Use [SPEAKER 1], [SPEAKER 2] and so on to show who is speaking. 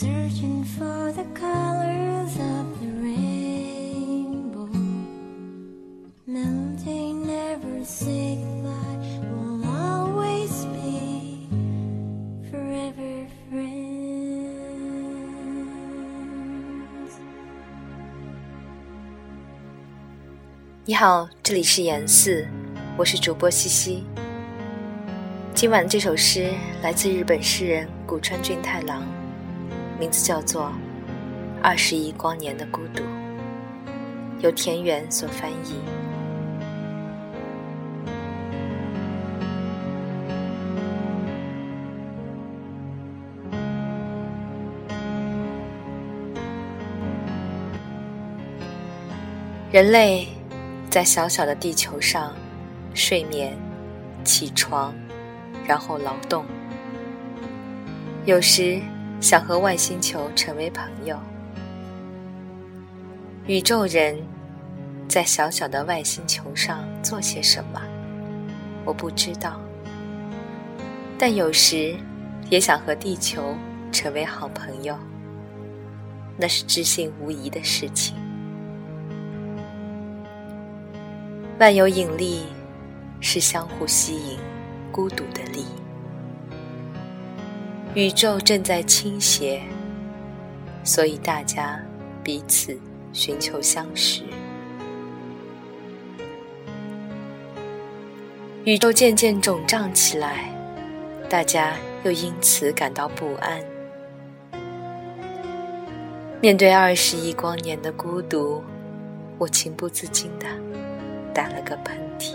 [SPEAKER 1] searching for the colors of the rainbow melting every seek will always be forever friends
[SPEAKER 2] 你好，这里是颜四，我是主播西西。今晚这首诗来自日本诗人谷川俊太郎。名字叫做《二十亿光年的孤独》，由田园所翻译。人类。在小小的地球上，睡眠、起床，然后劳动。有时想和外星球成为朋友。宇宙人在小小的外星球上做些什么？我不知道。但有时也想和地球成为好朋友。那是知信无疑的事情。万有引力是相互吸引、孤独的力。宇宙正在倾斜，所以大家彼此寻求相识。宇宙渐渐肿胀起来，大家又因此感到不安。面对二十亿光年的孤独，我情不自禁的。打了个喷嚏。